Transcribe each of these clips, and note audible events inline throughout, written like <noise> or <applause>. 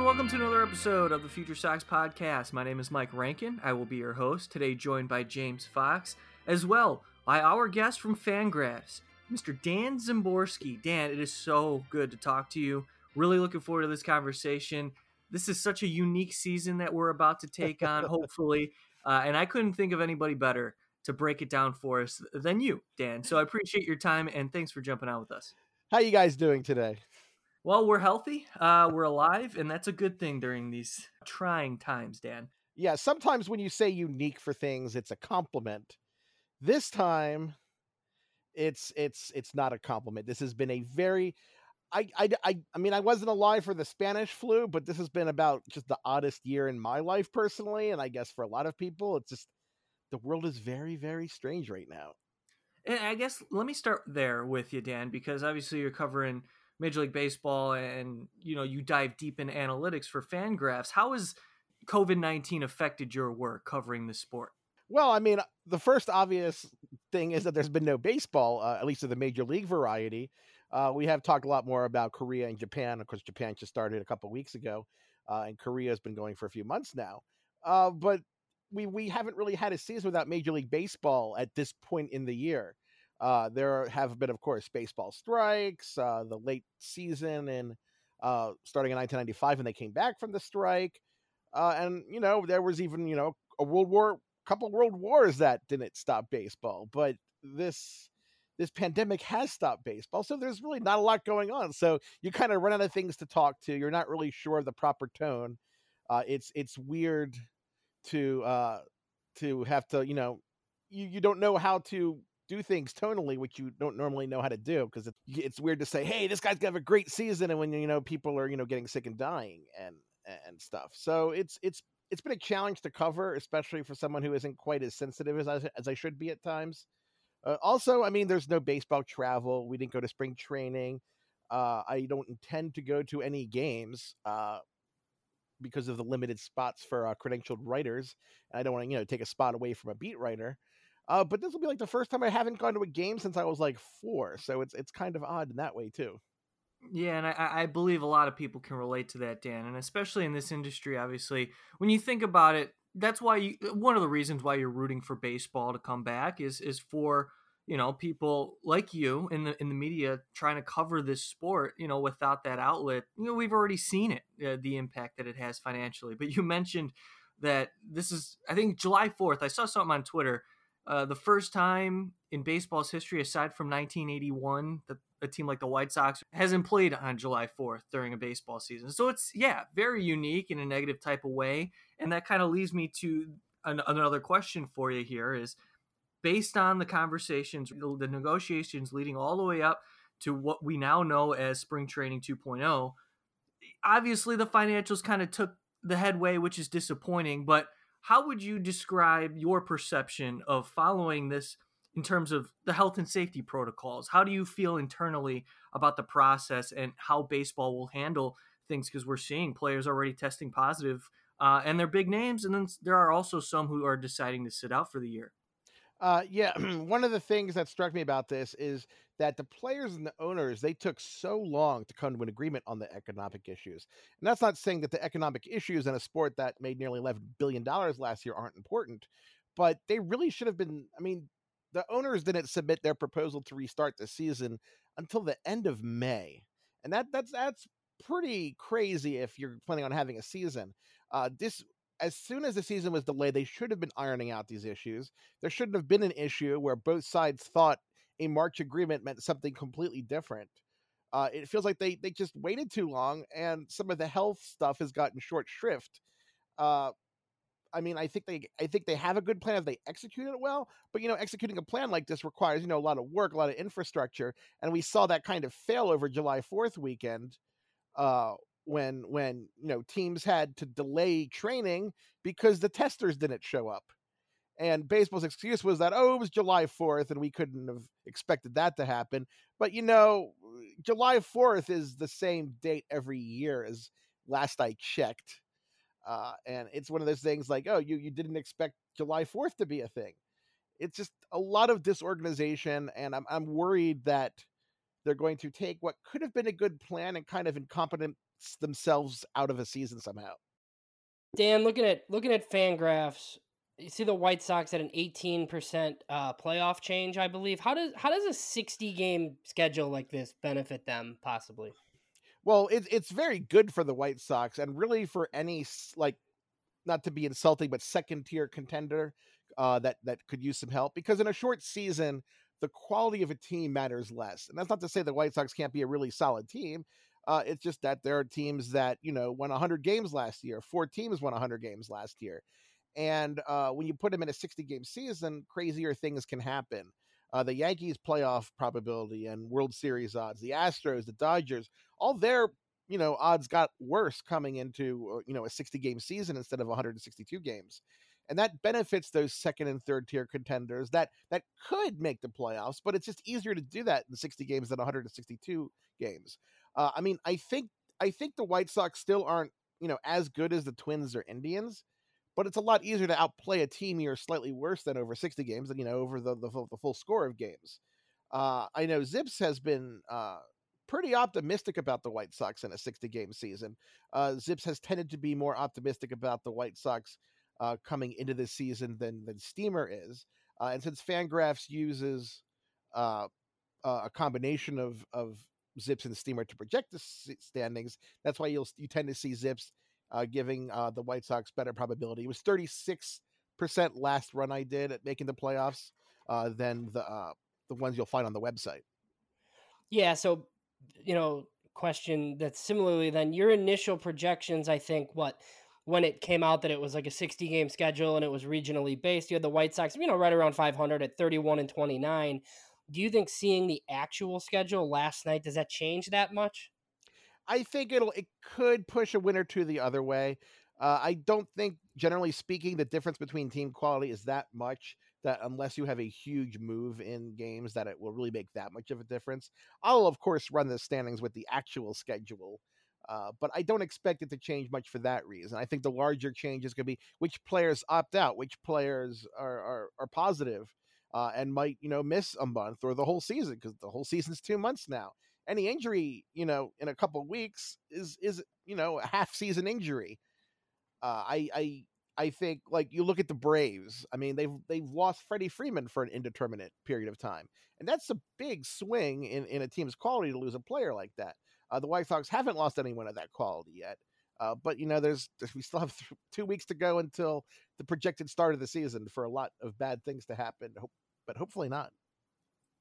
and welcome to another episode of the Future Sox podcast. My name is Mike Rankin. I will be your host today, joined by James Fox, as well by our guest from Fangraphs, Mr. Dan Szymborski. Dan, it is so good to talk to you. Really looking forward to this conversation. This is such a unique season that we're about to take on, <laughs> hopefully, uh, and I couldn't think of anybody better to break it down for us than you, Dan. So I appreciate your time and thanks for jumping out with us. How you guys doing today? Well, we're healthy, uh, we're alive, and that's a good thing during these trying times, Dan. Yeah, sometimes when you say unique for things, it's a compliment. This time, it's it's it's not a compliment. This has been a very I, I, I, I mean, I wasn't alive for the Spanish flu, but this has been about just the oddest year in my life personally. And I guess for a lot of people, it's just the world is very, very strange right now. And I guess let me start there with you, Dan, because obviously you're covering Major League Baseball and you know you dive deep in analytics for Fangraphs. How has COVID nineteen affected your work covering the sport? Well, I mean, the first obvious thing is that there's been no baseball, uh, at least of the major league variety. Uh, we have talked a lot more about Korea and Japan. Of course, Japan just started a couple weeks ago, uh, and Korea has been going for a few months now. Uh, but we we haven't really had a season without Major League Baseball at this point in the year. Uh, there have been, of course, baseball strikes, uh, the late season, and uh, starting in 1995 when they came back from the strike, uh, and you know there was even you know a World War, couple World Wars that didn't stop baseball, but this this pandemic has stopped baseball, so there's really not a lot going on. So you kind of run out of things to talk to. You're not really sure of the proper tone. Uh, it's it's weird to uh, to have to you know you, you don't know how to do things tonally, which you don't normally know how to do because it, it's weird to say, "Hey, this guy's gonna have a great season," and when you know people are you know getting sick and dying and and stuff. So it's it's it's been a challenge to cover, especially for someone who isn't quite as sensitive as I, as I should be at times. Uh, also, I mean, there's no baseball travel. We didn't go to spring training. Uh, I don't intend to go to any games uh, because of the limited spots for uh, credentialed writers. I don't want to, you know, take a spot away from a beat writer. Uh, but this will be like the first time I haven't gone to a game since I was like four, so it's it's kind of odd in that way too. Yeah, and I, I believe a lot of people can relate to that, Dan, and especially in this industry. Obviously, when you think about it, that's why you one of the reasons why you're rooting for baseball to come back is is for you know people like you in the in the media trying to cover this sport you know without that outlet you know we've already seen it uh, the impact that it has financially but you mentioned that this is i think july 4th i saw something on twitter uh, the first time in baseball's history, aside from 1981, that a team like the White Sox hasn't played on July 4th during a baseball season. So it's, yeah, very unique in a negative type of way. And that kind of leads me to an, another question for you here is based on the conversations, the negotiations leading all the way up to what we now know as spring training 2.0, obviously the financials kind of took the headway, which is disappointing, but how would you describe your perception of following this in terms of the health and safety protocols? How do you feel internally about the process and how baseball will handle things? Because we're seeing players already testing positive, uh, and they're big names, and then there are also some who are deciding to sit out for the year. Uh, yeah, <clears throat> one of the things that struck me about this is that the players and the owners they took so long to come to an agreement on the economic issues. And that's not saying that the economic issues in a sport that made nearly 11 billion dollars last year aren't important, but they really should have been I mean, the owners didn't submit their proposal to restart the season until the end of May. And that that's that's pretty crazy if you're planning on having a season. Uh, this as soon as the season was delayed, they should have been ironing out these issues. There shouldn't have been an issue where both sides thought a March agreement meant something completely different. Uh, it feels like they they just waited too long, and some of the health stuff has gotten short shrift. Uh, I mean, I think they I think they have a good plan if they execute it well, but you know, executing a plan like this requires you know a lot of work, a lot of infrastructure, and we saw that kind of fail over July Fourth weekend. Uh, when when you know teams had to delay training because the testers didn't show up. And baseball's excuse was that oh it was july 4th and we couldn't have expected that to happen. But you know july 4th is the same date every year as last i checked uh, and it's one of those things like oh you you didn't expect july 4th to be a thing. It's just a lot of disorganization and i'm, I'm worried that they're going to take what could have been a good plan and kind of incompetent themselves out of a season somehow. Dan, looking at looking at Fangraphs, you see the White Sox at an 18% uh, playoff change, I believe. How does how does a 60 game schedule like this benefit them possibly? Well, it's it's very good for the White Sox and really for any like not to be insulting, but second tier contender uh, that that could use some help because in a short season, the quality of a team matters less. And that's not to say the White Sox can't be a really solid team. Uh, it's just that there are teams that you know won 100 games last year. Four teams won 100 games last year, and uh, when you put them in a 60 game season, crazier things can happen. Uh, the Yankees playoff probability and World Series odds, the Astros, the Dodgers, all their you know odds got worse coming into uh, you know a 60 game season instead of 162 games and that benefits those second and third tier contenders that that could make the playoffs but it's just easier to do that in 60 games than 162 games uh, i mean i think i think the white sox still aren't you know as good as the twins or indians but it's a lot easier to outplay a team you're slightly worse than over 60 games than you know over the the, the full score of games uh, i know ZiPS has been uh, pretty optimistic about the White Sox in a 60 game season. Uh, ZiPS has tended to be more optimistic about the White Sox uh, coming into this season than than Steamer is. Uh, and since Fangraphs uses uh, a combination of of ZiPS and Steamer to project the standings, that's why you'll you tend to see ZiPS uh, giving uh, the White Sox better probability. It was 36 percent last run I did at making the playoffs than the the ones you'll find on the website. Yeah, so you know, question that's similarly then your initial projections, I think, what when it came out that it was like a 60 game schedule and it was regionally based, you had the White Sox, you know, right around 500 at 31 and 29. Do you think seeing the actual schedule last night does that change that much? I think it'll it could push a winner to the other way. Uh, I don't think, generally speaking, the difference between team quality is that much that unless you have a huge move in games that it will really make that much of a difference. I'll of course run the standings with the actual schedule. Uh, but I don't expect it to change much for that reason. I think the larger change is going to be which players opt out, which players are are, are positive, uh, and might you know miss a month or the whole season because the whole season's two months now. Any injury, you know, in a couple weeks is is you know a half season injury. Uh, I I I think like you look at the Braves. I mean, they've they've lost Freddie Freeman for an indeterminate period of time, and that's a big swing in in a team's quality to lose a player like that. Uh, the White Sox haven't lost anyone of that quality yet, uh, but you know, there's, <laughs> we still have th- two weeks to go until the projected start of the season for a lot of bad things to happen. But hopefully not.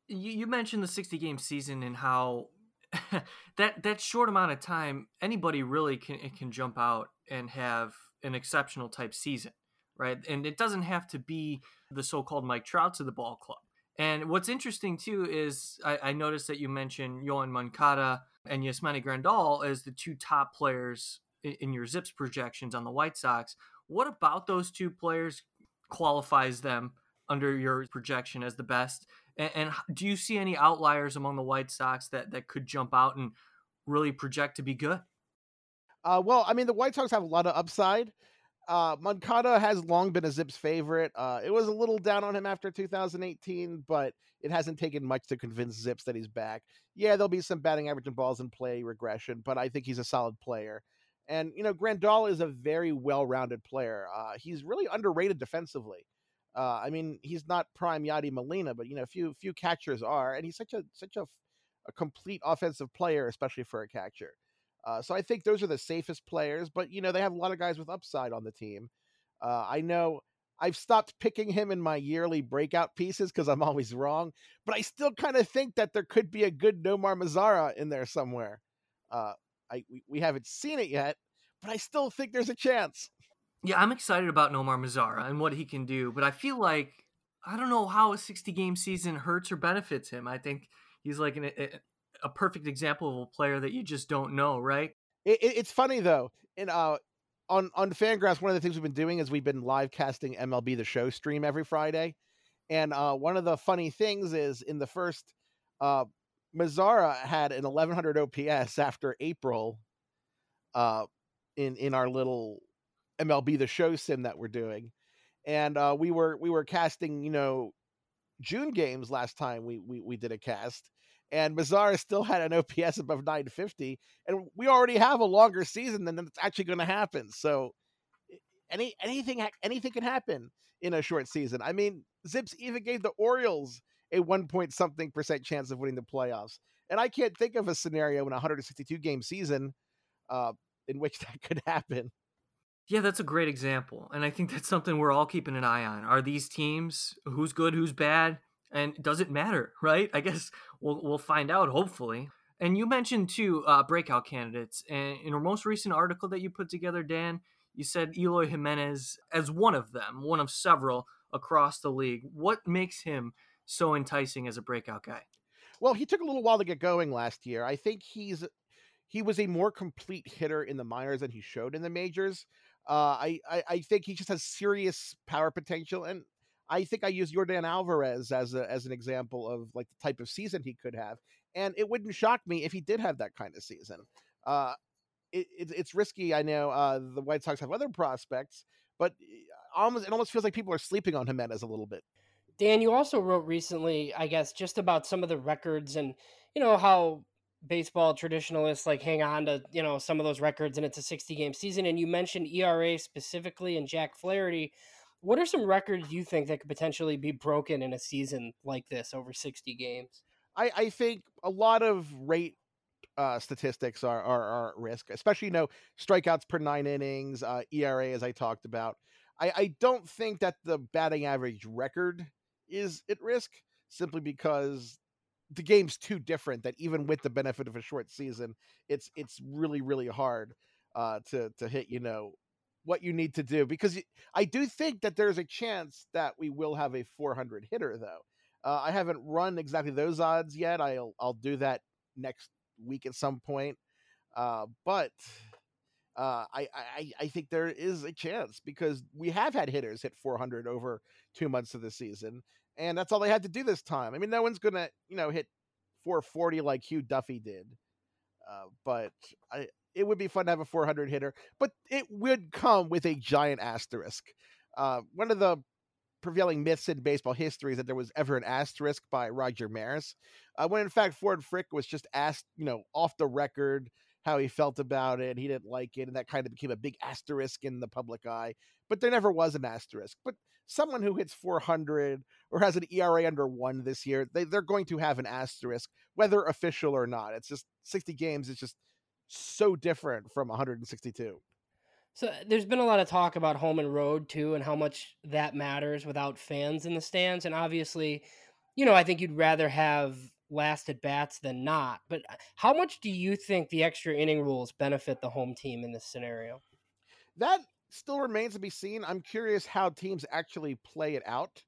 You, you mentioned the 60 game season and how <laughs> that that short amount of time anybody really can can jump out and have an exceptional type season, right? And it doesn't have to be the so-called Mike Trouts of the ball club. And what's interesting too is I, I noticed that you mentioned Yoan Moncada and Yasmani Grandal as the two top players in, your ZiPS projections on the White Sox. What about those two players qualifies them under your projection as the best? And, and do you see any outliers among the White Sox that that could jump out and really project to be good? Uh, well, I mean, the White Sox have a lot of upside. Uh, Moncada has long been a ZiPS favorite. Uh, it was a little down on him after 2018, but it hasn't taken much to convince ZiPS that he's back. Yeah, there'll be some batting average and balls in play regression, but I think he's a solid player. And, you know, Grandal is a very well rounded player. Uh, he's really underrated defensively. Uh, I mean, he's not prime Yadi Molina, but, you know, a few few catchers are. And he's such a such a, a complete offensive player, especially for a catcher. Uh, so I think those are the safest players, but you know they have a lot of guys with upside on the team. Uh, I know I've stopped picking him in my yearly breakout pieces because I'm always wrong, but I still kind of think that there could be a good Nomar Mazara in there somewhere. Uh, I we, we haven't seen it yet, but I still think there's a chance. Yeah, I'm excited about Nomar Mazara and what he can do, but I feel like I don't know how a 60 game season hurts or benefits him. I think he's like an, a perfect example of a player that you just don't know, right? It, it, it's funny though. In uh, on on Fangraphs, one of the things we've been doing is we've been live casting MLB the Show stream every Friday, and uh, one of the funny things is in the first, uh, Mazara had an 1100 OPS after April, uh, in in our little MLB the Show sim that we're doing, and uh, we were we were casting you know June games last time we we we did a cast, and Mazara still had an OPS above 950, and we already have a longer season than it's actually going to happen. So any anything anything can happen in a short season. I mean, Zips even gave the Orioles a one point something percent chance of winning the playoffs, and I can't think of a scenario in a 162 game season uh, in which <laughs> that could happen. Yeah, that's a great example. And I think that's something we're all keeping an eye on. Are these teams who's good, who's bad? And does it matter, <laughs> right? I guess we'll we'll find out hopefully. And you mentioned two uh, breakout candidates. And in our most recent article that you put together, Dan, you said Eloy Jimenez as one of them, one of several across the league. What makes him so enticing as a breakout guy? Well, he took a little while to get going last year. I think he's he was a more complete hitter in the minors than he showed in the majors. Uh, I, I, I think he just has serious power potential, and I think I use Yordan Alvarez as a, as an example of like the type of season he could have, and it wouldn't shock me if he did have that kind of season. Uh, it, it, it's risky, I know. Uh, the White Sox have other prospects, but eh, almost it almost feels like people are sleeping on Jimenez a little bit. Dan, you also wrote recently, I guess, just about some of the records and you know how baseball traditionalists like hang on to you know some of those records and it's a 60 game season and you mentioned era specifically and jack flaherty. What are some records you think that could potentially be broken in a season like this over 60 games? I, I think a lot of rate uh, statistics are, are, are, at risk especially you know strikeouts per nine innings uh, era as i talked about. I, I don't think that the batting average record is at risk simply because the game's too different that even with the benefit of a short season, it's it's really really hard uh, to to hit you know what you need to do because I do think that there's a chance that we will have a 400 hitter though. Uh, I haven't run exactly those odds yet. I'll I'll do that next week at some point. Uh, but uh, I, I I think there is a chance because we have had hitters hit 400 over two months of the season, and that's all they had to do this time. I mean, no one's gonna you know hit 440 like Hugh Duffy did, uh, but I it would be fun to have a 400 hitter, but it would come with a giant asterisk. Uh, one of the prevailing myths in baseball history is that there was ever an asterisk by Roger Maris, uh, when in fact Ford Frick was just asked, you know, off the record how he felt about it. He didn't like it, and that kind of became a big asterisk in the public eye. But there never was an asterisk. But someone who hits 400 or has an ERA under one this year, they, they're going to have an asterisk, whether official or not. It's just 60 games is just so different from 162. So uh, there's been a lot of talk about home and road too, and how much that matters without fans in the stands. And obviously, you know, I think you'd rather have last at bats than not. But uh, how much do you think the extra inning rules benefit the home team in this scenario? That still remains to be seen. I'm curious how teams actually play it out.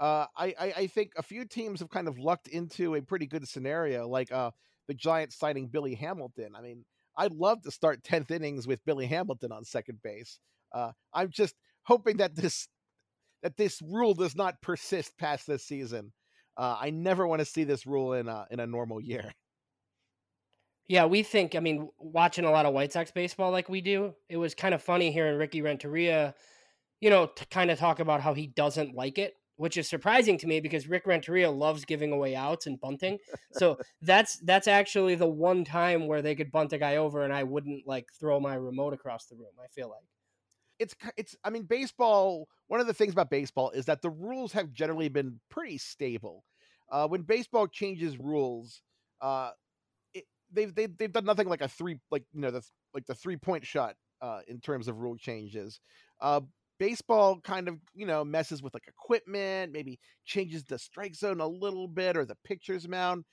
Uh, I, I, I think a few teams have kind of lucked into a pretty good scenario, like uh, the Giants signing Billy Hamilton. I mean, I'd love to start tenth innings with Billy Hamilton on second base. Uh, I'm just hoping that this that this rule does not persist past this season. Uh, I never want to see this rule in a, in a normal year. Yeah, we think. I mean, watching a lot of White Sox baseball like we do, it was kind of funny hearing Ricky Renteria, you know, to kind of talk about how he doesn't like it, which is surprising to me because Rick Renteria loves giving away outs and bunting. So <laughs> that's that's actually the one time where they could bunt a guy over, and I wouldn't like throw my remote across the room. I feel like it's it's I mean baseball. One of the things about baseball is that the rules have generally been pretty stable. Uh, when baseball changes rules, uh, they've, they've they've done nothing like a three like you know the like the three point shot uh, in terms of rule changes. Uh, baseball kind of you know messes with like equipment, maybe changes the strike zone a little bit or the pitcher's mound.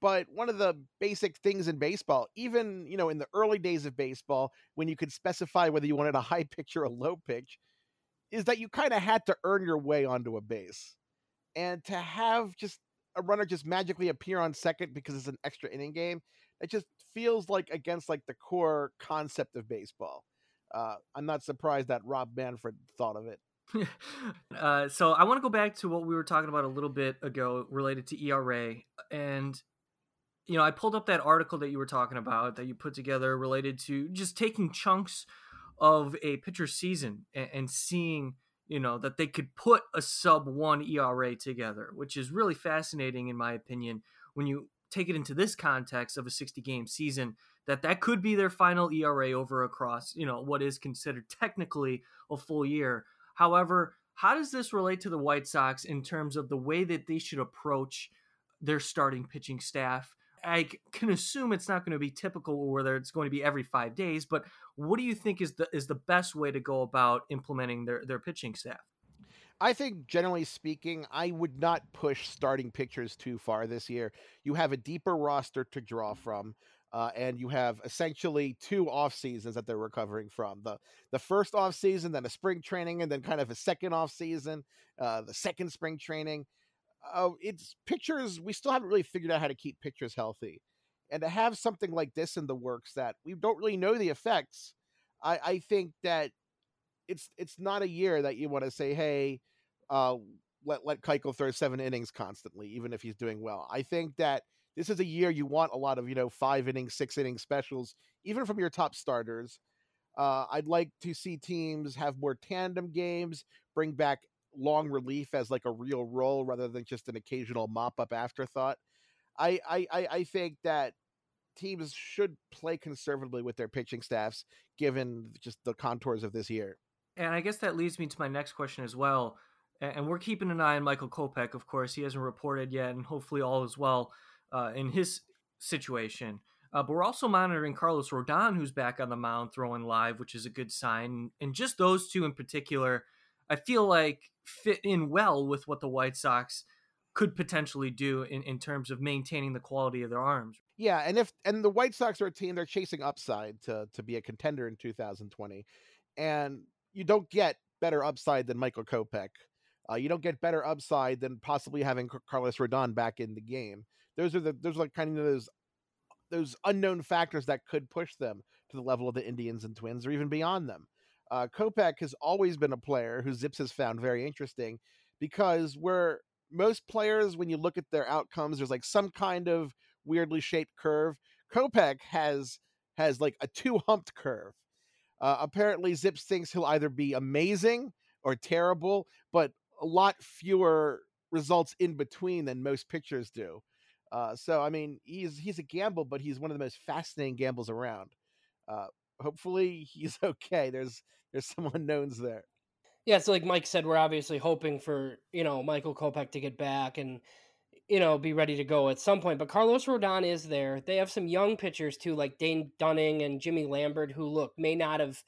But one of the basic things in baseball, even you know in the early days of baseball, when you could specify whether you wanted a <laughs> high pitch or a low pitch, is that you kind of had to earn your way onto a base, and to have just a runner just magically appear on second because it's an extra inning game, it just feels like against like the core concept of baseball. Uh, I'm not surprised that Rob Manfred thought of it. <laughs> uh, so I want to go back to what we were talking about a little bit ago related to ERA and you know, I pulled up that article that you were talking about that you put together related to just taking chunks of a pitcher season and, and seeing, you know, that they could put a sub one ERA together, which is really fascinating in my opinion when you take it into this context of a 60 game season that that could be their final ERA over across, you know, what is considered technically a full year. However, how does this relate to the White Sox in terms of the way that they should approach their starting pitching staff? I can assume it's not going to be typical or whether it's going to be every five days, but what do you think is the is the best way to go about implementing their, their pitching staff? I think generally speaking, I would not push starting pitchers too far this year. You have a deeper roster to draw from. Uh, and you have essentially two off seasons that they're recovering from the the first off season, then a spring training, and then kind of a second off season, uh, the second spring training. Uh, it's pictures. We still haven't really figured out how to keep pictures healthy, and to have something like this in the works that we don't really know the effects. I, I think that it's it's not a year that you want to say, hey, uh, let let Keuchel throw seven innings constantly, even if he's doing well. I think that this is a year you want a lot of you know five innings, six inning specials, even from your top starters. Uh, I'd like to see teams have more tandem games, bring back long relief as like a real role rather than just an occasional mop up afterthought. I, I I think that teams should play conservatively with their pitching staffs given just the contours of this year. And I guess that leads me to my next question as well. And we're keeping an eye on Michael Kopech, of course. He hasn't reported yet, and hopefully all is well uh, in his situation. Uh, but we're also monitoring Carlos Rodon, who's back on the mound throwing live, which is a good sign. And just those two in particular, I feel like fit in well with what the White Sox could potentially do in, in terms of maintaining the quality of their arms. Yeah, and if and the White Sox are a team they're chasing upside to to be a contender in 2020, and you don't get better upside than Michael Kopech. Uh, you don't get better upside than possibly having Carlos Rodon back in the game those are the those are like kind of those those unknown factors that could push them to the level of the Indians and Twins or even beyond them. Uh, has always been a player who Zips has found very interesting because where most players, when you look at their outcomes, there's like some kind of weirdly shaped curve. Kopech has has like a two humped curve. Uh, apparently, Zips thinks he'll either be amazing or terrible, but a lot fewer results in between than most pitchers do. Uh, so I mean, he's he's a gamble, but he's one of the most fascinating gambles around. Uh, hopefully, he's <laughs> okay. There's there's some unknowns there. Yeah, so like Mike said, we're obviously hoping for you know Michael Kopech to get back and you know be ready to go at some point. But Carlos Rodon is there. They have some young pitchers too, like Dane Dunning and Jimmy Lambert, who look may not have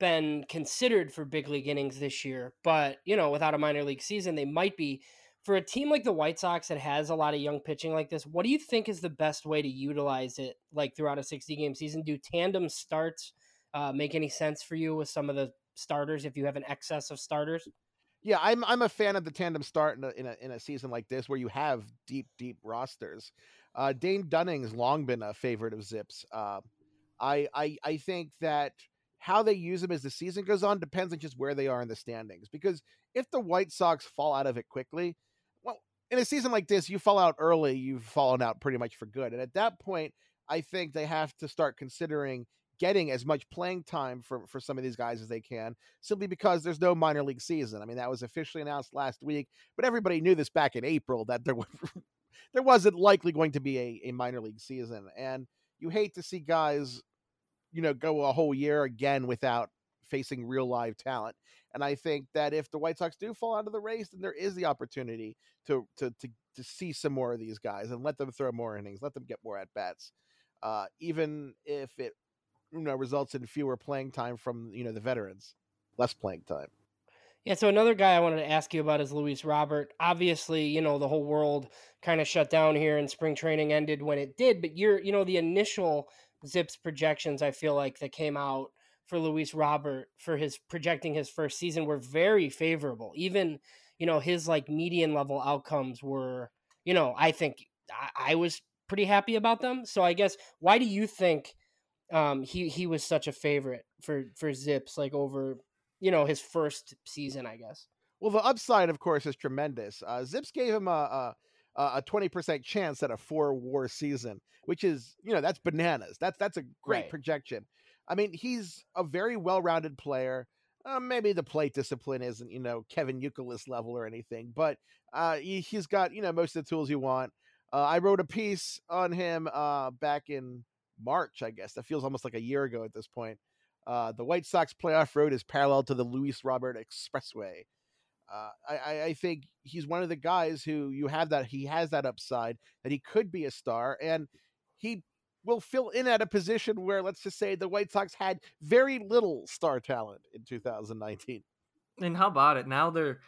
been considered for big league innings this year, but you know without a minor league season, they might be for a team like the White Sox that has a lot of young pitching like this, what do you think is the best way to utilize it like throughout a 60 game season? Do tandem starts uh, make any sense for you with some of the starters if you have an excess of starters? Yeah, I'm I'm a fan of the tandem start in a in a, in a season like this where you have deep deep rosters. Uh, Dane Dunning's long been a favorite of Zips. Uh, I I I think that how they use him as the season goes on depends on just where they are in the standings. Because if the White Sox fall out of it quickly, in a season like this, you fall out early, you've fallen out pretty much for good. And at that point, I think they have to start considering getting as much playing time for, for some of these guys as they can, simply because there's no minor league season. I mean, that was officially announced last week, but everybody knew this back in April that there <laughs> was, there wasn't likely going to be a, a minor league season. And you hate to see guys, you know, go a whole year again without facing real live talent. And I think that if the White Sox do fall out of the race, then there is the opportunity to to to, to see some more of these guys and let them throw more innings, let them get more at bats, uh, even if it you know results in fewer playing time from you know the veterans, less playing time. Yeah, so another guy I wanted to ask you about is Luis Robert. Obviously, you know, the whole world kind of shut down here and spring training ended when it did, but you're, you know, the initial Zips projections I feel like that came out for Luis Robert for his projecting his first season were very favorable. Even, you know, his like median level outcomes were, you know, I think I, I was pretty happy about them. So I guess why do you think um, he he was such a favorite for for Zips like over you know his first season? I guess. Well, the upside, of course, is tremendous. Uh, Zips gave him a, a a twenty percent chance at a four WAR season, which is you know that's bananas. That's that's a great right. projection. I mean, he's a very well-rounded player. Uh, maybe the plate discipline isn't, you know, Kevin Youkilis level or anything, but uh, he, has got, you know, most of the tools you want. Uh, I wrote a piece on him uh, back in March, I guess. That feels almost like a year ago at this point. Uh, the White Sox playoff road is parallel to the Luis Robert Expressway. Uh, I, I think he's one of the guys who you have that he has that upside that he could be a star, and he will fill in at a position where, let's just say, the White Sox had very little star talent in 2019. And how about it? Now they're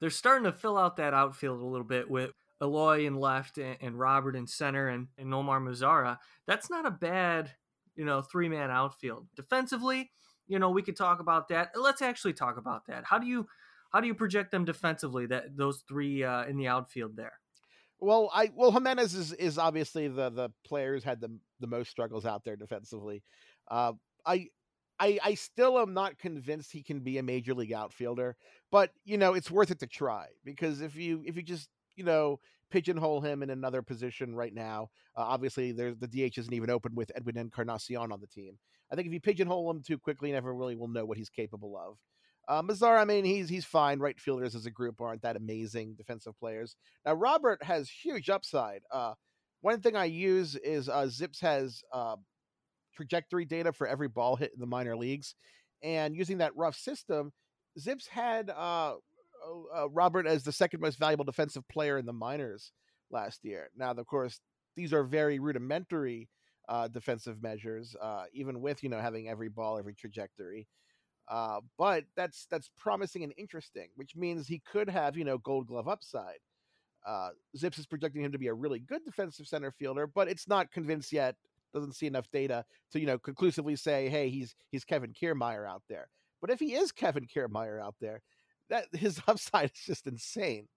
they're starting to fill out that outfield a little bit with Eloy in left and, and Robert in center and, and Nomar Mazara. That's not a bad, you know, three man outfield. Defensively, you know, we could talk about that. Let's actually talk about that. How do you how do you project them defensively? That those three uh, in the outfield there. Well, I well Jimenez is is obviously the the players had the the most struggles out there defensively. Uh, I I I still am not convinced he can be a major league outfielder, but you know it's worth it to try because if you if you just you know pigeonhole him in another position right now, uh, obviously there's the DH isn't even open with Edwin Encarnacion on the team. I think if you pigeonhole him too quickly, never really will know what he's capable of. Uh, Mazar, I mean, he's he's fine. Right fielders as a group aren't that amazing defensive players. Now Robert has huge upside. Uh, one thing I use is uh, Zips has uh, trajectory data for every ball hit in the minor leagues, and using that rough system, Zips had uh, uh, Robert as the second most valuable defensive player in the minors last year. Now, of course, these are very rudimentary uh, defensive measures, uh, even with you know having every ball, every trajectory. Uh, but that's that's promising and interesting, which means he could have you know Gold Glove upside. Uh, Zips is projecting him to be a really good defensive center fielder, but it's not convinced yet. Doesn't see enough data to you know conclusively say, hey, he's he's Kevin Kiermaier out there. But if he is Kevin Kiermaier out there, that <laughs> his upside is just insane.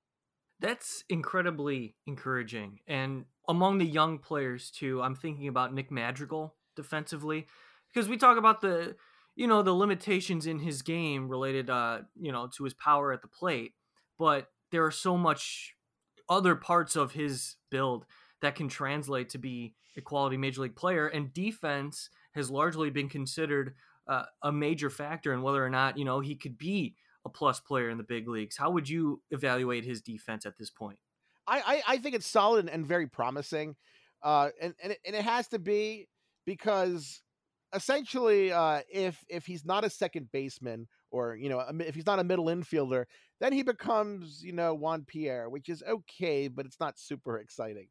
That's incredibly encouraging. And among the young players too, I'm thinking about Nick Madrigal defensively because we talk about the you know the limitations in his game related uh you know to his power at the plate, but there are so much other parts of his build that can translate to be a quality major league player and defense has largely been considered uh, a major factor in whether or not you know he could be a plus player in the big leagues. How would you evaluate his defense at this point? I, I, I think it's solid and, and very promising. Uh, and, and, it, and it has to be because essentially, uh, if if he's not a second baseman or you know if he's not a middle infielder, then he becomes you know Juan Pierre, which is okay, but it's not super exciting.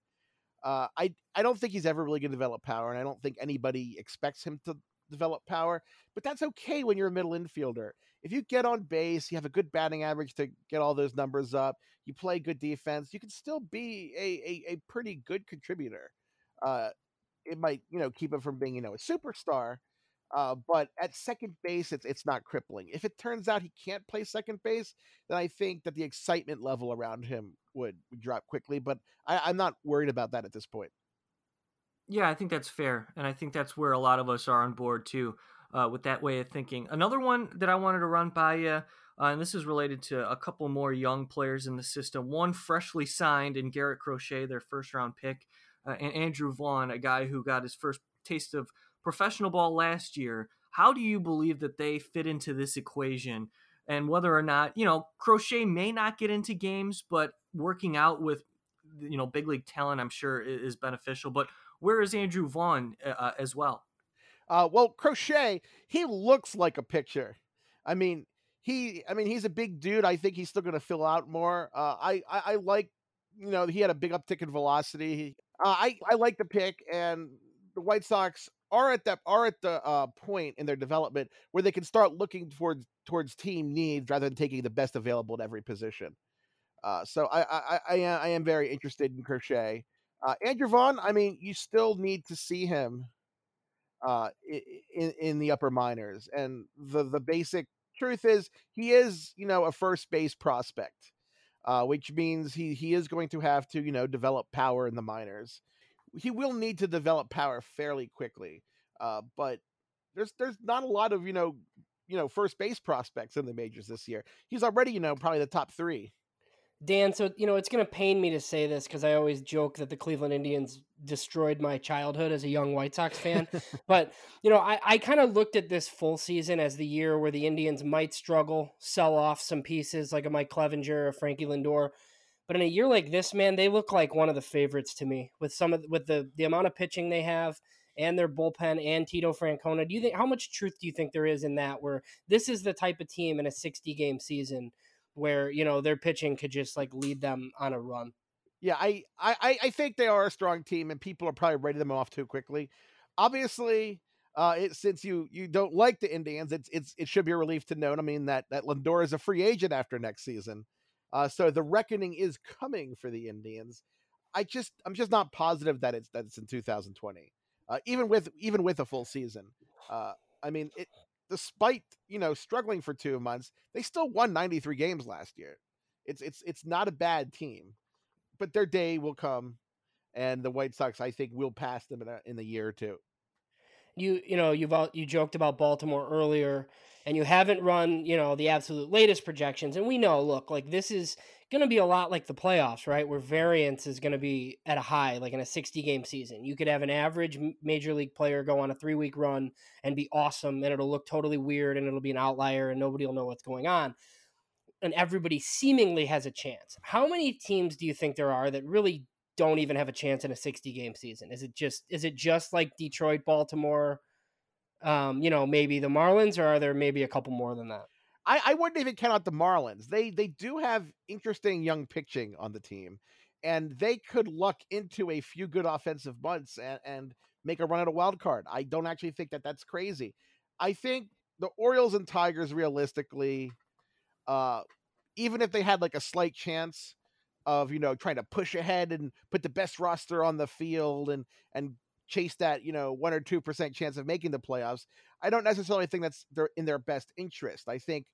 Uh, I I don't think he's ever really going to develop power, and I don't think anybody expects him to develop power. But that's okay when you're a middle infielder if you get on base, you have a good batting average to get all those numbers up, you play good defense, you can still be a, a, a pretty good contributor. Uh, it might, you know, keep him from being, you know, a superstar. Uh, but at second base, it's it's not crippling. If it turns out he can't play second base, then I think that the excitement level around him would, drop quickly. But I, I'm not worried about that at this point. Yeah, I think that's fair, and I think that's where a lot of us are on board too uh, with that way of thinking. Another one that I wanted to run by you, uh, and this is related to a couple more young players in the system. One freshly signed in Garrett Crochet, their first round pick, uh, and Andrew Vaughn, a guy who got his first taste of professional ball last year. How do you believe that they fit into this equation? And whether or not, you know, Crochet may not get into games, but working out with, you know, big league talent, I'm sure is beneficial. But where is Andrew Vaughn uh, uh as well? Uh, well, Crochet, he looks like a picture. I mean, he, I mean, he's a big dude. I think he's still going to fill out more. Uh, I, I, I, like, you know, he had a big uptick in velocity. Uh, I, I like the pick, and the White Sox are at that are at the uh, point in their development where they can start looking towards towards team needs rather than taking the best available at every position. Uh, so I, I, I, I am very interested in Crochet. Uh, Andrew Vaughn, I mean, you still need to see him uh, in in the upper minors. And the the basic truth is he is you know a first base prospect, uh, which means he he is going to have to you know develop power in the minors. He will need to develop power fairly quickly, uh, but there's there's not a lot of you know you know first base prospects in the majors this year. He's already you know probably the top three. Dan, so you know it's going to pain me to say this because I always joke that the Cleveland Indians destroyed my childhood as a young White Sox fan. <laughs> but you know, I, I kind of looked at this full season as the year where the Indians might struggle, sell off some pieces like a Mike Clevinger, or Frankie Lindor. But in a year like this, man, they look like one of the favorites to me with some of with the the amount of pitching they have and their bullpen and Tito Francona. Do you think how much truth do you think there is in that? Where this is the type of team in a sixty game season where you know their pitching could just like lead them on a run. Yeah, I I I think they are a strong team, and people are probably writing them off too quickly. Obviously, uh, it, since you you don't like the Indians, it's it's it should be a relief to note. I mean that that Lindor is a free agent after next season. Uh, so the reckoning is coming for the Indians. I just I'm just not positive that it's that it's in 2020. Uh, even with even with a full season. Uh, I mean, it, despite you know struggling for two months, they still won 93 games last year. It's it's it's not a bad team, but their day will come, and the White Sox I think will pass them in a, in a year or two. You you know you've all, you joked about Baltimore earlier and you haven't run, you know, the absolute latest projections. And we know, look, like this is going to be a lot like the playoffs, right? Where variance is going to be at a high, like in a 60 game season. You could have an average major league player go on a three week run and be awesome, and it'll look totally weird and it'll be an outlier and nobody will know what's going on. And everybody seemingly has a chance. How many teams do you think there are that really don't even have a chance in a 60 game season? Is it just is it just like Detroit, Baltimore, um, you know, maybe the Marlins, or are there maybe a couple more than that? I, I wouldn't even count out the Marlins. They they do have interesting young pitching on the team, and they could luck into a few good offensive months and, and make a run at a wild card. I don't actually think that that's crazy. I think the Orioles and Tigers, realistically, uh, even if they had like a slight chance of you know trying to push ahead and put the best roster on the field and and chase that you know one or two percent chance of making the playoffs. I don't necessarily think that's their in their best interest. I think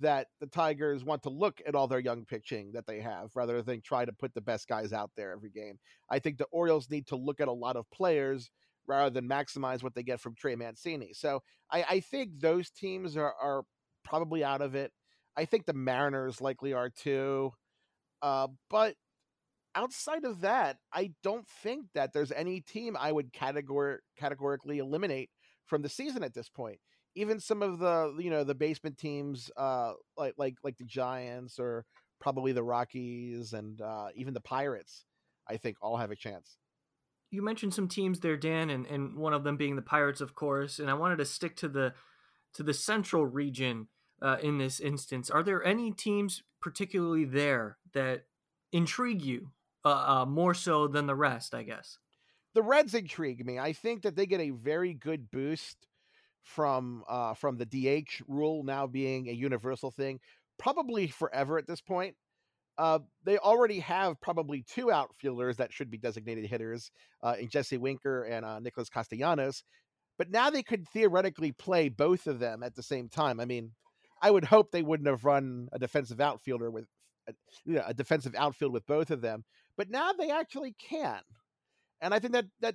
that the Tigers want to look at all their young pitching that they have rather than try to put the best guys out there every game. I think the Orioles need to look at a lot of players rather than maximize what they get from Trey Mancini. So I, I think those teams are, are probably out of it. I think the Mariners likely are too. Uh, but outside of that, I don't think that there's any team I would categor- categorically eliminate from the season at this point. Even some of the you know the basement teams, uh, like like like the Giants or probably the Rockies and uh, even the Pirates, I think all have a chance. You mentioned some teams there, Dan, and, and one of them being the Pirates, of course. And I wanted to stick to the to the Central region uh, in this instance. Are there any teams particularly there that intrigue you uh, uh, more so than the rest, I guess. The Reds intrigue me. I think that they get a very good boost from uh, from the DH rule now being a universal thing, probably forever at this point. Uh, they already have probably two outfielders that should be designated hitters uh, in Jesse Winker and uh, Nicholas Castellanos, but now they could theoretically play both of them at the same time. I mean, I would hope they wouldn't have run a defensive outfielder with a, you know, a defensive outfield with both of them, but now they actually can. And I think that that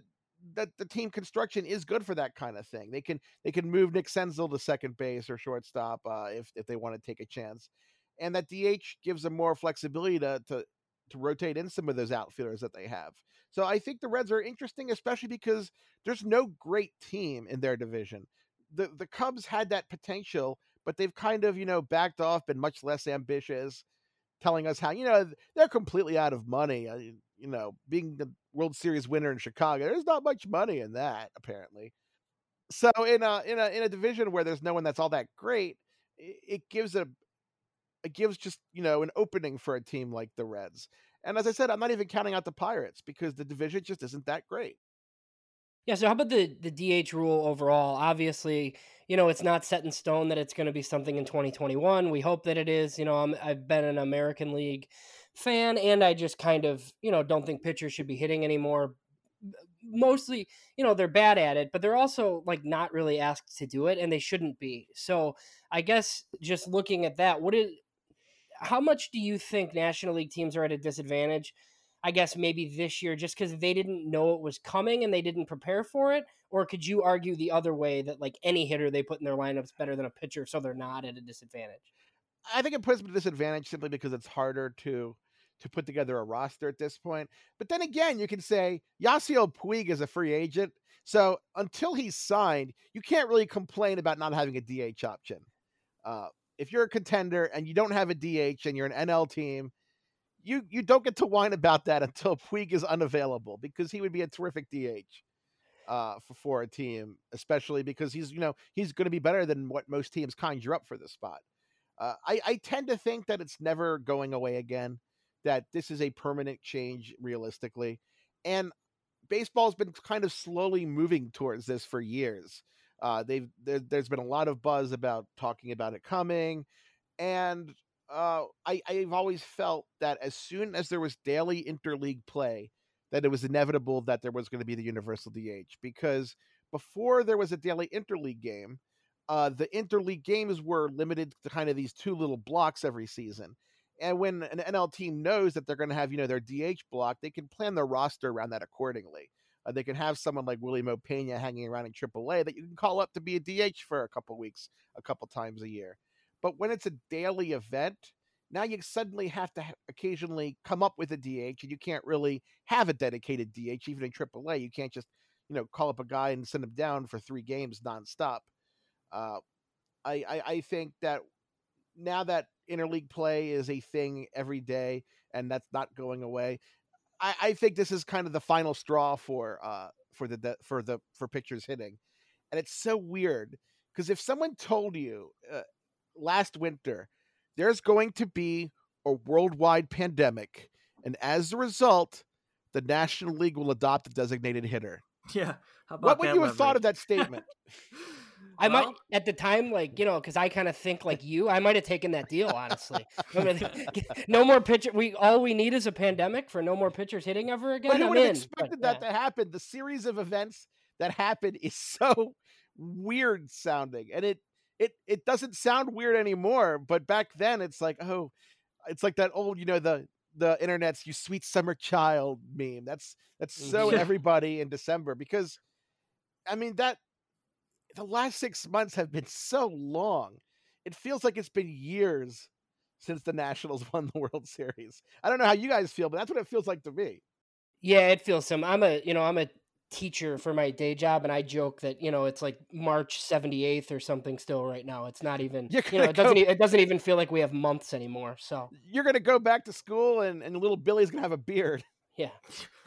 that the team construction is good for that kind of thing. They can they can move Nick Senzel to second base or shortstop uh, if if they want to take a chance, and that DH gives them more flexibility to to to rotate in some of those outfielders that they have. So I think the Reds are interesting, especially because there's no great team in their division. The the Cubs had that potential, but they've kind of you know backed off, been much less ambitious telling us how you know they're completely out of money. Uh, you know, being the World Series winner in Chicago, there's not much money in that apparently. So in a in a in a division where there's no one that's all that great, it, it gives a it gives just you know an opening for a team like the Reds. And as I said, I'm not even counting out the Pirates because the division just isn't that great. Yeah. So how about the the DH rule overall? Obviously, you know, it's not set in stone that it's going to be something in 2021. We hope that it is. You know, I'm, I've been an American League fan, and I just kind of, you know, don't think pitchers should be hitting anymore. Mostly, you know, they're bad at it, but they're also like not really asked to do it, and they shouldn't be. So, I guess just looking at that, what is, how much do you think National League teams are at a disadvantage? I guess maybe this year just because they didn't know it was coming and they didn't prepare for it? Or could you argue the other way that like any hitter they put in their lineups better than a pitcher, so they're not at a disadvantage? I think it puts them at a disadvantage simply because it's harder to to put together a roster at this point. But then again, you can say Yasiel Puig is a free agent. So until he's signed, you can't really complain about not having a DH option. Uh, if you're a contender and you don't have a DH and you're an NL team, you you don't get to whine about that until <laughs> Puig is unavailable because he would be a terrific DH uh, for, for a team, especially because he's you know he's going to be better than what most teams conjure up for this spot. Uh, I, I tend to think that it's never going away again. That this is a permanent change, realistically, and baseball's been kind of slowly moving towards this for years. Uh, they've there, has been a lot of buzz about talking about it coming, and uh, I, I've always felt that as soon as there was daily interleague play, that it was inevitable that there was going to be the universal DH because before there was a daily interleague game, uh, the interleague games were limited to kind of these two little blocks every season. And when an NL team knows that they're going to have, you know, their DH block, they can plan their roster around that accordingly. Uh, they can have someone like Wily Mo Peña hanging around in AAA that you can call up to be a DH for a couple weeks, a couple times a year. But when it's a daily event, now you suddenly have to occasionally come up with a DH, and you can't really have a dedicated DH even in AAA. You can't just you know call up a guy and send him down for three games nonstop. Uh, I, I I think that now that interleague play is a thing every day, and that's not going away. I, I think this is kind of the final straw for uh for the for the for pitchers hitting, and it's so weird because if someone told you uh, last winter there's going to be a worldwide pandemic, and as a result, the National League will adopt a designated hitter. <laughs> Yeah. what would you have thought of that statement? <laughs> I well, might at the time, like you know, because I kind of think like you. I might have taken that deal, honestly. <laughs> no more pitcher. We all we need is a pandemic for no more pitchers hitting ever again. But who would have expected but, that yeah. to happen? The series of events that happened is so weird sounding, and it it it doesn't sound weird anymore. But back then, it's like oh, it's like that old you know the the internet's "you sweet summer child" meme. That's that's mm, so everybody in December because, I mean that the last six months have been so long. It feels like it's been years since the Nationals <laughs> won the World Series. I don't know how you guys feel, but that's what it feels like to me. Yeah, it feels some. I'm a you know I'm a teacher for my day job, and I joke that you know it's like March 78th or something still right now. It's not even you know it doesn't go, it doesn't even feel like we have months anymore. So you're gonna go back to school, and and little Billy's gonna have a beard. Yeah.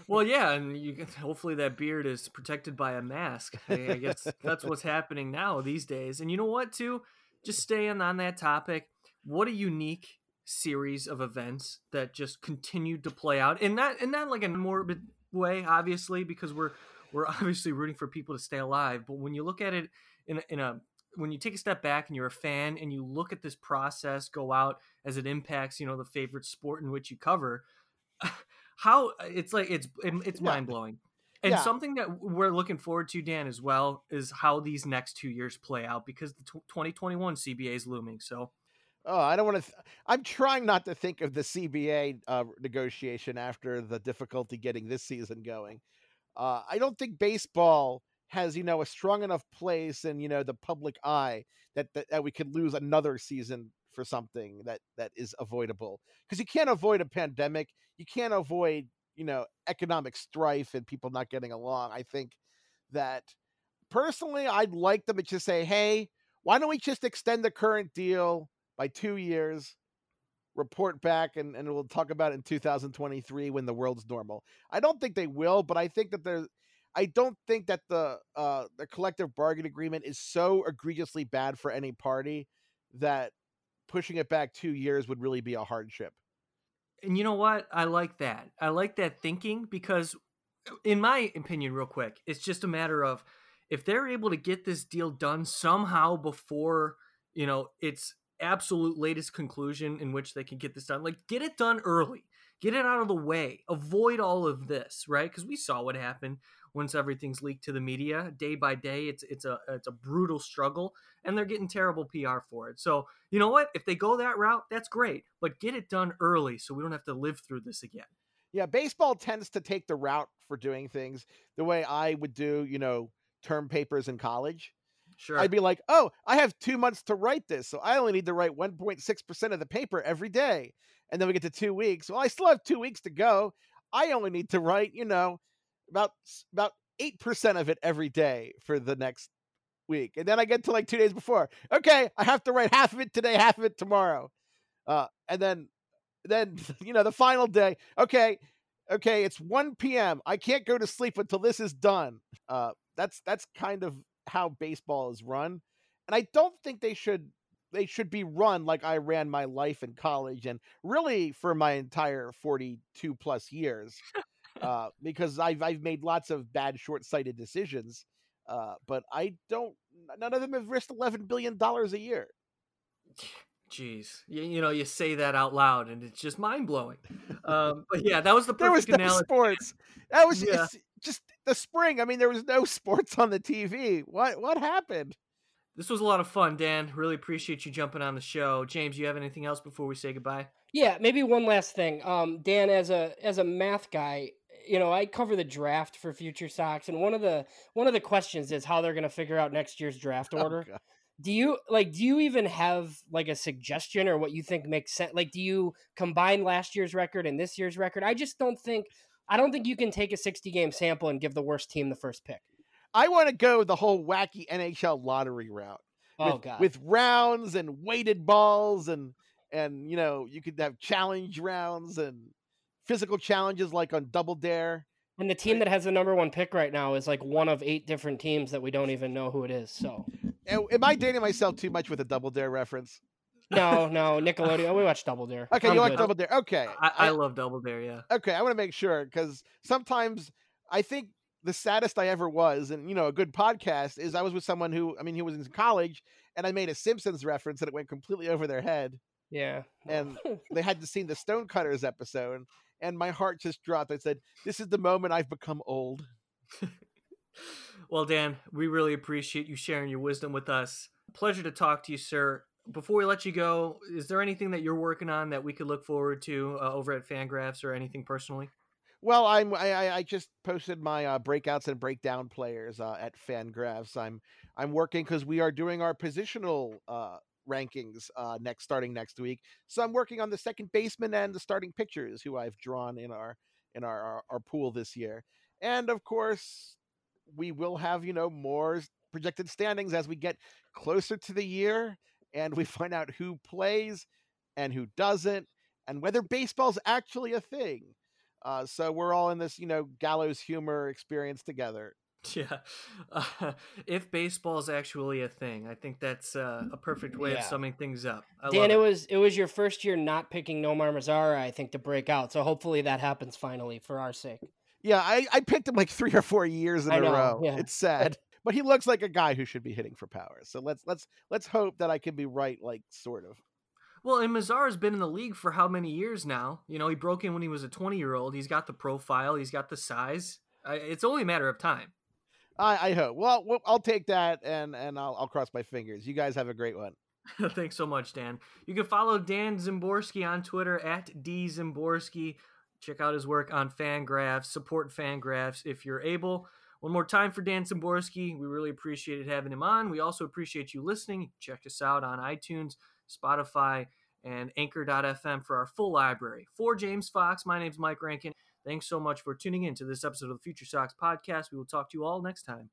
Well, yeah, and you can hopefully that beard is protected by a mask. I, I guess <laughs> that's what's happening now these days. And you know what, too? Just staying on that topic. What a unique series of events that just continued to play out, and not and not like a morbid way, obviously, because we're we're <laughs> obviously rooting for people to stay alive. But when you look at it in a, in a when you take a step back and you're a fan and you look at this process go out as it impacts, you know, the favorite sport in which you cover, <laughs> how it's like it's it's mind blowing. And yeah. something that we're looking forward to, Dan, as well, is how these next two years play out because the 2021 CBA is looming. So, oh, I don't want to. Th- I'm trying not to think of the CBA uh, negotiation after the difficulty getting this season going. Uh, I don't think baseball has you know a strong enough place in you know the public eye that that, that we could lose another season for something that that is avoidable because you can't avoid a pandemic you can't avoid you know economic strife and people not getting along i think that personally i'd like them to just say hey why don't we just extend the current deal by two years report back and, and we'll talk about it in 2023 when the world's normal. I don't think they will, but I think that there's I don't think that the uh the collective bargain agreement is so egregiously bad for any party that pushing it back 2 years would really be a hardship. And you know what? I like that. I like that thinking because in my opinion real quick, it's just a matter of if they're able to get this deal done somehow before, you know, it's absolute latest conclusion in which they can get this done. Like, get it done early, get it out of the way, avoid all of this, right? Because we saw what happened once everything's leaked to the media day by day. It's it's a it's a brutal struggle, and they're getting terrible PR for it. So you know what? If they go that route, that's great, but get it done early so we don't have to live through this again. Yeah, baseball tends to take the route for doing things the way I would do, you know, term papers in college Sure. I'd be like, oh, I have two months to write this, so I only need to write 1.6% of the paper every day. And then we get to two weeks. Well, I still have two weeks to go. I only need to write, you know, about about eight percent of it every day for the next week. And then I get to like two days before. Okay, I have to write half of it today, half of it tomorrow. Uh, and then then <laughs> you know the final day. Okay, okay, it's 1 p.m. I can't go to sleep until this is done. Uh, that's that's kind of how baseball is run, and I don't think they should they should be run like I ran my life in college and really for my entire 42 plus years. <laughs> uh, because I've I've made lots of bad short sighted decisions, uh, but I don't. None of them have risked eleven billion dollars a year. Jeez, you, you, know, you say that out loud, and it's just mind blowing. <laughs> Um, but yeah, that was the there was no sports. That was yeah. just the spring. I mean, there was no <laughs> sports on the TV. What what happened? This was a lot of fun, Dan. Really appreciate you jumping on the show. James, you have anything else before we say goodbye? Yeah, maybe one last thing. Um, Dan, as a as a math guy, you know, I cover the draft for Future Sox, and one of the one of the questions is how they're going to figure out next year's draft <laughs> oh, order. Oh, do you like? Do you even have like a suggestion or what you think makes sense? Like, do you combine last year's record and this year's record? I just don't think. I don't think you can take a sixty game sample and give the worst team the first pick. I want to go the whole wacky NHL lottery route. Oh with, god, with rounds and weighted balls and and you know you could have challenge rounds and physical challenges like on Double Dare. And the team that has the number one pick right now is like one of eight different teams that we don't even know who it is. So, am I dating myself too much with a Double Dare reference? No, <laughs> no, Nickelodeon. We watch Double Dare. Okay, I'm you watch Double Dare. Okay, I, I, I love Double Dare. Yeah. Okay, I want to make sure because sometimes I think the saddest I ever was, and you know, a good podcast is I was with someone who, I mean, he was in college, and I made a Simpsons reference, and it went completely over their head. Yeah, and <laughs> they had to see the Stonecutters episode, and my heart just dropped. I said, "This is the moment I've become old." <laughs> well, Dan, we really appreciate you sharing your wisdom with us. Pleasure to talk to you, sir. Before we let you go, is there anything that you're working on that we could look forward to uh, over at FanGraphs or anything personally? Well, I'm I, I just posted my uh, breakouts and breakdown players uh, at FanGraphs. I'm I'm working because we are doing our positional uh, rankings uh, next starting next week. So I'm working on the second baseman and the starting pitchers who I've drawn in our in our, our, our pool this year. And of course, we will have you know more projected standings as we get closer to the year and we find out who plays and who doesn't and whether baseball's actually a thing. Uh, so we're all in this, you know, gallows humor experience together. Yeah. Uh, <laughs> if baseball is actually a thing, I think that's uh, a perfect way yeah. of summing things up. I Dan, it, it was it was your first year not picking Nomar Mazara, I think, to break out. So hopefully that happens finally for our sake. Yeah, I, I picked him like three or four years in I a know, row. Yeah. It's sad. But he looks like a guy who should be hitting for power. So let's let's let's hope that I can be right, like sort of. Well, and Mazara's been in the league for how many years now? You know, he broke in when he was a 20 year old. He's got the profile, he's got the size. It's only a matter of time. I, I hope. Well, I'll take that and and I'll, I'll cross my fingers. You guys have a great one. <laughs> Thanks so much, Dan. You can follow Dan Szymborski on Twitter at D Szymborski. Check out his work on FanGraphs. Support FanGraphs if you're able. One more time for Dan Szymborski. We really appreciated having him on. We also appreciate you listening. Check us out on iTunes, Spotify, and Anchor.fm for our full library. For James Fox, my name's Mike Rankin. Thanks so much for tuning in to this episode of the Future Sox podcast. We will talk to you all next time.